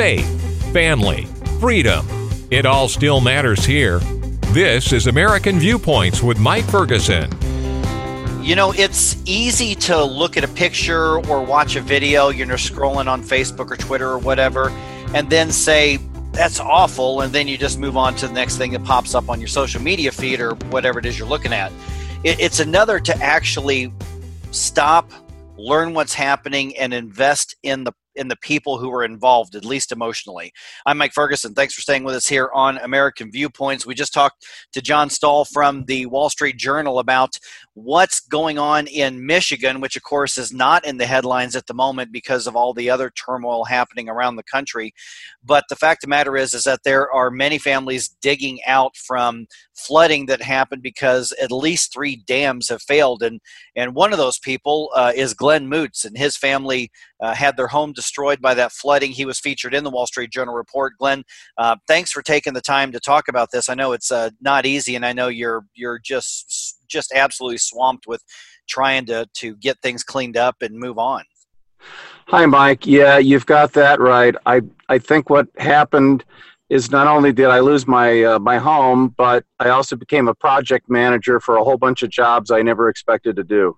faith, family, freedom. It all still matters here. This is American Viewpoints with Mike Ferguson. You know, it's easy to look at a picture or watch a video, you're scrolling on Facebook or Twitter or whatever, and then say, that's awful, and then you just move on to the next thing that pops up on your social media feed or whatever it is you're looking at. it's another to actually stop, learn what's happening, and invest in the in the people who were involved, at least emotionally. I'm Mike Ferguson. Thanks for staying with us here on American Viewpoints. We just talked to John Stoll from the Wall Street Journal about what's going on in Michigan, which of course is not in the headlines at the moment because of all the other turmoil happening around the country. But the fact of the matter is, is that there are many families digging out from flooding that happened because at least three dams have failed, and and one of those people uh, is Glenn Moots, and his family uh, had their home destroyed by that flooding. He was featured in the Wall Street Journal report. Glenn, uh, thanks for taking the time to talk about this. I know it's uh, not easy, and I know you're you're just just absolutely swamped with trying to to get things cleaned up and move on. Hi, Mike. Yeah, you've got that right. I I think what happened is not only did I lose my uh, my home, but I also became a project manager for a whole bunch of jobs I never expected to do.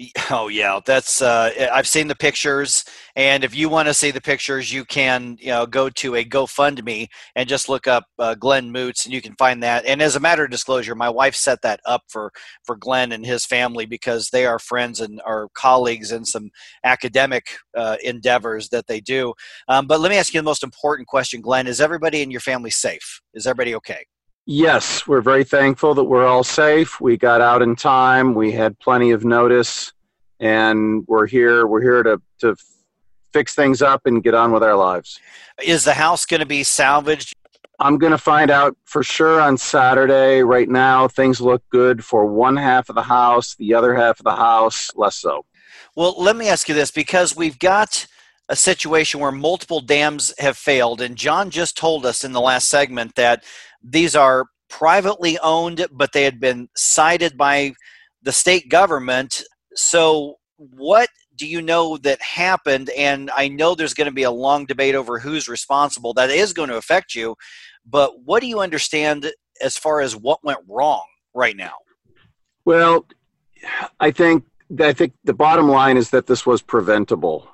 Oh yeah, that's uh, I've seen the pictures, and if you want to see the pictures, you can you know go to a GoFundMe and just look up uh, Glenn Moots, and you can find that. And as a matter of disclosure, my wife set that up for for Glenn and his family because they are friends and are colleagues in some academic uh, endeavors that they do. Um, but let me ask you the most important question, Glenn: Is everybody in your family safe? Is everybody okay? Yes, we're very thankful that we're all safe. We got out in time. We had plenty of notice, and we're here. We're here to to fix things up and get on with our lives. Is the house going to be salvaged? I'm going to find out for sure on Saturday. Right now, things look good for one half of the house. The other half of the house, less so. Well, let me ask you this because we've got a situation where multiple dams have failed, and John just told us in the last segment that these are privately owned, but they had been cited by the state government. So, what do you know that happened? And I know there's going to be a long debate over who's responsible. That is going to affect you. But what do you understand as far as what went wrong right now? Well, I think I think the bottom line is that this was preventable.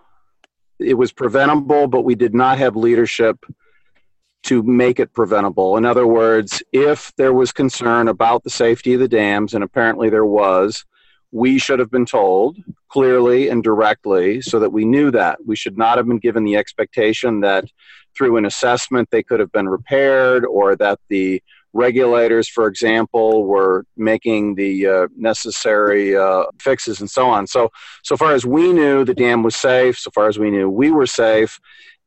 It was preventable, but we did not have leadership to make it preventable. In other words, if there was concern about the safety of the dams, and apparently there was, we should have been told clearly and directly so that we knew that. We should not have been given the expectation that through an assessment they could have been repaired or that the regulators, for example, were making the uh, necessary uh, fixes and so on. So, so far as we knew, the dam was safe. So far as we knew, we were safe.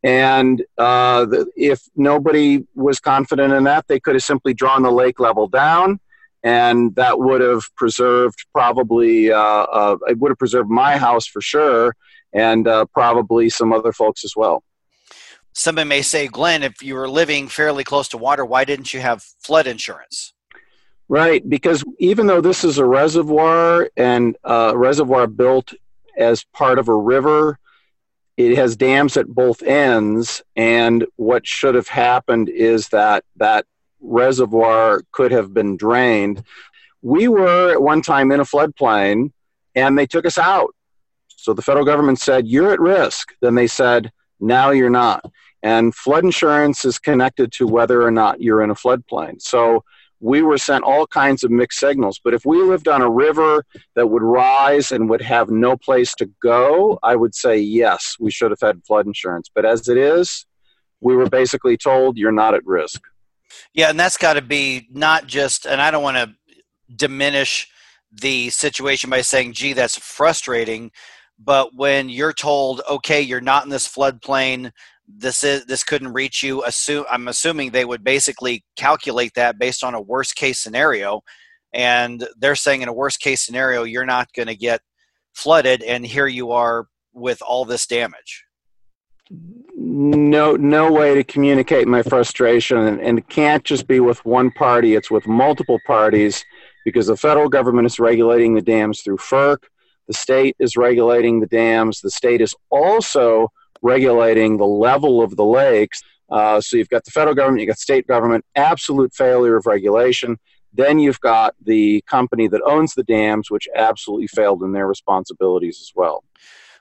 And uh, the, if nobody was confident in that, they could have simply drawn the lake level down, and that would have preserved probably uh, uh, it would have preserved my house for sure, and uh, probably some other folks as well. Somebody may say, Glenn, if you were living fairly close to water, why didn't you have flood insurance? Right, because even though this is a reservoir and a reservoir built as part of a river, it has dams at both ends and what should have happened is that that reservoir could have been drained. We were at one time in a floodplain and they took us out. So the federal government said you're at risk. Then they said now you're not. And flood insurance is connected to whether or not you're in a floodplain. So we were sent all kinds of mixed signals. But if we lived on a river that would rise and would have no place to go, I would say yes, we should have had flood insurance. But as it is, we were basically told you're not at risk. Yeah, and that's got to be not just, and I don't want to diminish the situation by saying, gee, that's frustrating. But when you're told, okay, you're not in this floodplain, this is this couldn't reach you assume i'm assuming they would basically calculate that based on a worst case scenario and they're saying in a worst case scenario you're not going to get flooded and here you are with all this damage. No no way to communicate my frustration and, and it can't just be with one party it's with multiple parties because the federal government is regulating the dams through FERC the state is regulating the dams the state is also regulating the level of the lakes. Uh, so you've got the federal government, you've got state government, absolute failure of regulation. Then you've got the company that owns the dams, which absolutely failed in their responsibilities as well.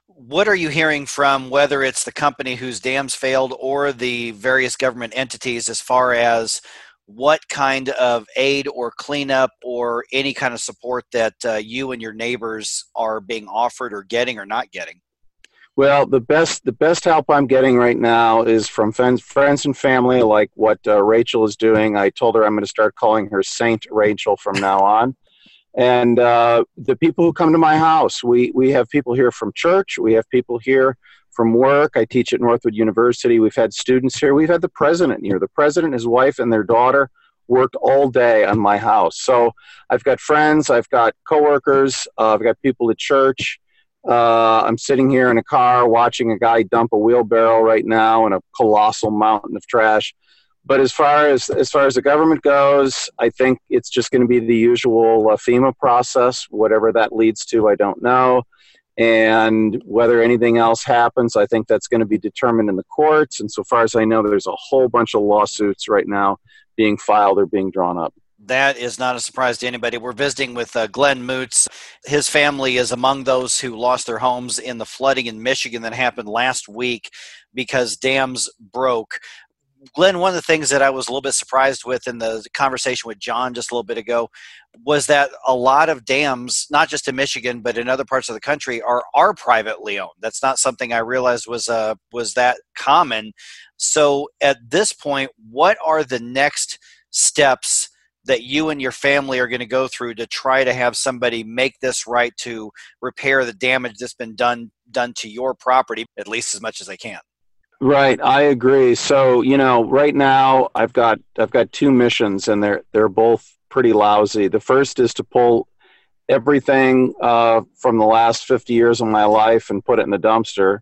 What are you hearing from whether it's the company whose dams failed or the various government entities as far as what kind of aid or cleanup or any kind of support that uh, you and your neighbors are being offered or getting or not getting? Well, the best the best help I'm getting right now is from friends, friends and family, like what uh, Rachel is doing. I told her I'm going to start calling her Saint Rachel from now on. And uh, the people who come to my house, we we have people here from church. We have people here from work. I teach at Northwood University. We've had students here. We've had the president here. The president, his wife, and their daughter worked all day on my house. So I've got friends, I've got coworkers, uh, I've got people at church. Uh, I'm sitting here in a car watching a guy dump a wheelbarrow right now in a colossal mountain of trash. But as far as as far as the government goes, I think it's just going to be the usual uh, FEMA process. Whatever that leads to, I don't know. And whether anything else happens, I think that's going to be determined in the courts. And so far as I know, there's a whole bunch of lawsuits right now being filed or being drawn up that is not a surprise to anybody. We're visiting with uh, Glenn Moots. His family is among those who lost their homes in the flooding in Michigan that happened last week because dams broke. Glenn, one of the things that I was a little bit surprised with in the conversation with John just a little bit ago was that a lot of dams, not just in Michigan but in other parts of the country, are are privately owned. That's not something I realized was uh, was that common. So at this point, what are the next steps? that you and your family are going to go through to try to have somebody make this right to repair the damage that's been done done to your property at least as much as they can right i agree so you know right now i've got i've got two missions and they're they're both pretty lousy the first is to pull everything uh, from the last 50 years of my life and put it in the dumpster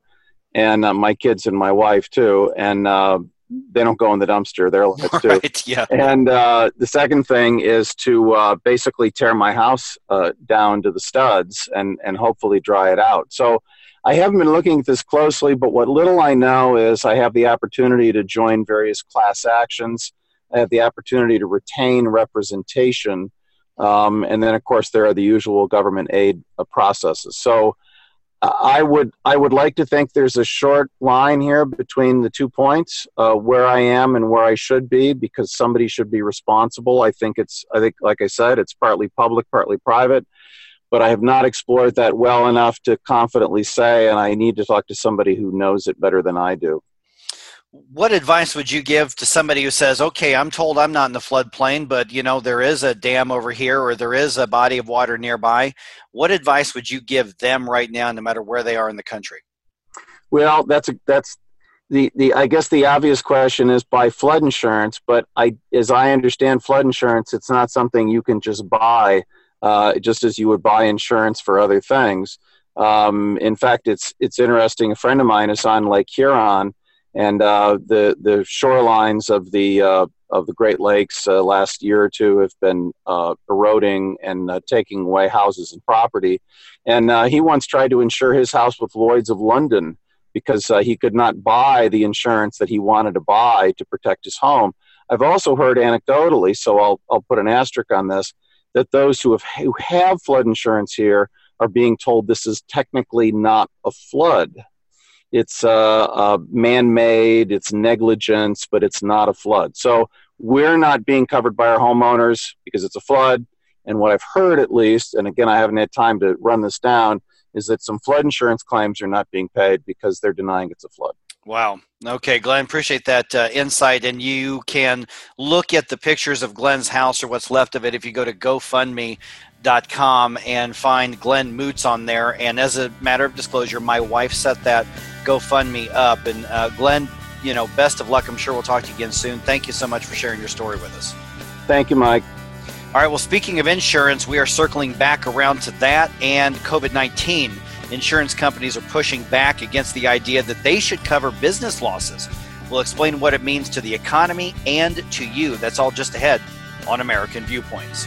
and uh, my kids and my wife too and uh, they don't go in the dumpster. They're allowed to. Right, yeah. And uh, the second thing is to uh, basically tear my house uh, down to the studs and and hopefully dry it out. So I haven't been looking at this closely, but what little I know is I have the opportunity to join various class actions. I have the opportunity to retain representation, um, and then of course there are the usual government aid uh, processes. So I would I would like to think there's a short line here between the two points, uh, where I am and where I should be, because somebody should be responsible. I think it's I think like I said, it's partly public, partly private, but I have not explored that well enough to confidently say, and I need to talk to somebody who knows it better than I do what advice would you give to somebody who says, "Okay, I'm told I'm not in the floodplain, but you know there is a dam over here or there is a body of water nearby." What advice would you give them right now, no matter where they are in the country? Well, that's a, that's the the I guess the obvious question is buy flood insurance, but I as I understand flood insurance, it's not something you can just buy, uh, just as you would buy insurance for other things. Um, in fact, it's it's interesting. A friend of mine is on Lake Huron and uh, the the shorelines of the uh, of the Great Lakes uh, last year or two have been uh, eroding and uh, taking away houses and property. And he once tried to insure his house with Lloyd's of London because he could not buy the insurance that he wanted to buy to protect his home. I've also heard anecdotally, so I'll I'll put an asterisk on this, that those who have who have flood insurance here are being told this is technically not a flood it's uh, uh, man-made, it's negligence, but it's not a flood. So we're not being covered by our homeowners because it's a flood. And what I've heard, at least, and again, I haven't had time to run this down, is that some flood insurance claims are not being paid because they're denying it's a flood. Wow. Okay, Glenn, appreciate that uh, insight. And you can look at the pictures of Glenn's house or what's left of it if you go to GoFundMe.com and find Glenn Moots on there. And as a matter of disclosure, my wife set that GoFundMe up. And uh, Glenn, you know, best of luck. I'm sure we'll talk to you again soon. Thank you so much for sharing your story with us. Thank you, Mike. All right, well, speaking of insurance, we are circling back around to that and COVID 19 insurance companies are pushing back against the idea that they should cover business losses. We'll explain what it means to the economy and to you. That's all just ahead on American Viewpoints.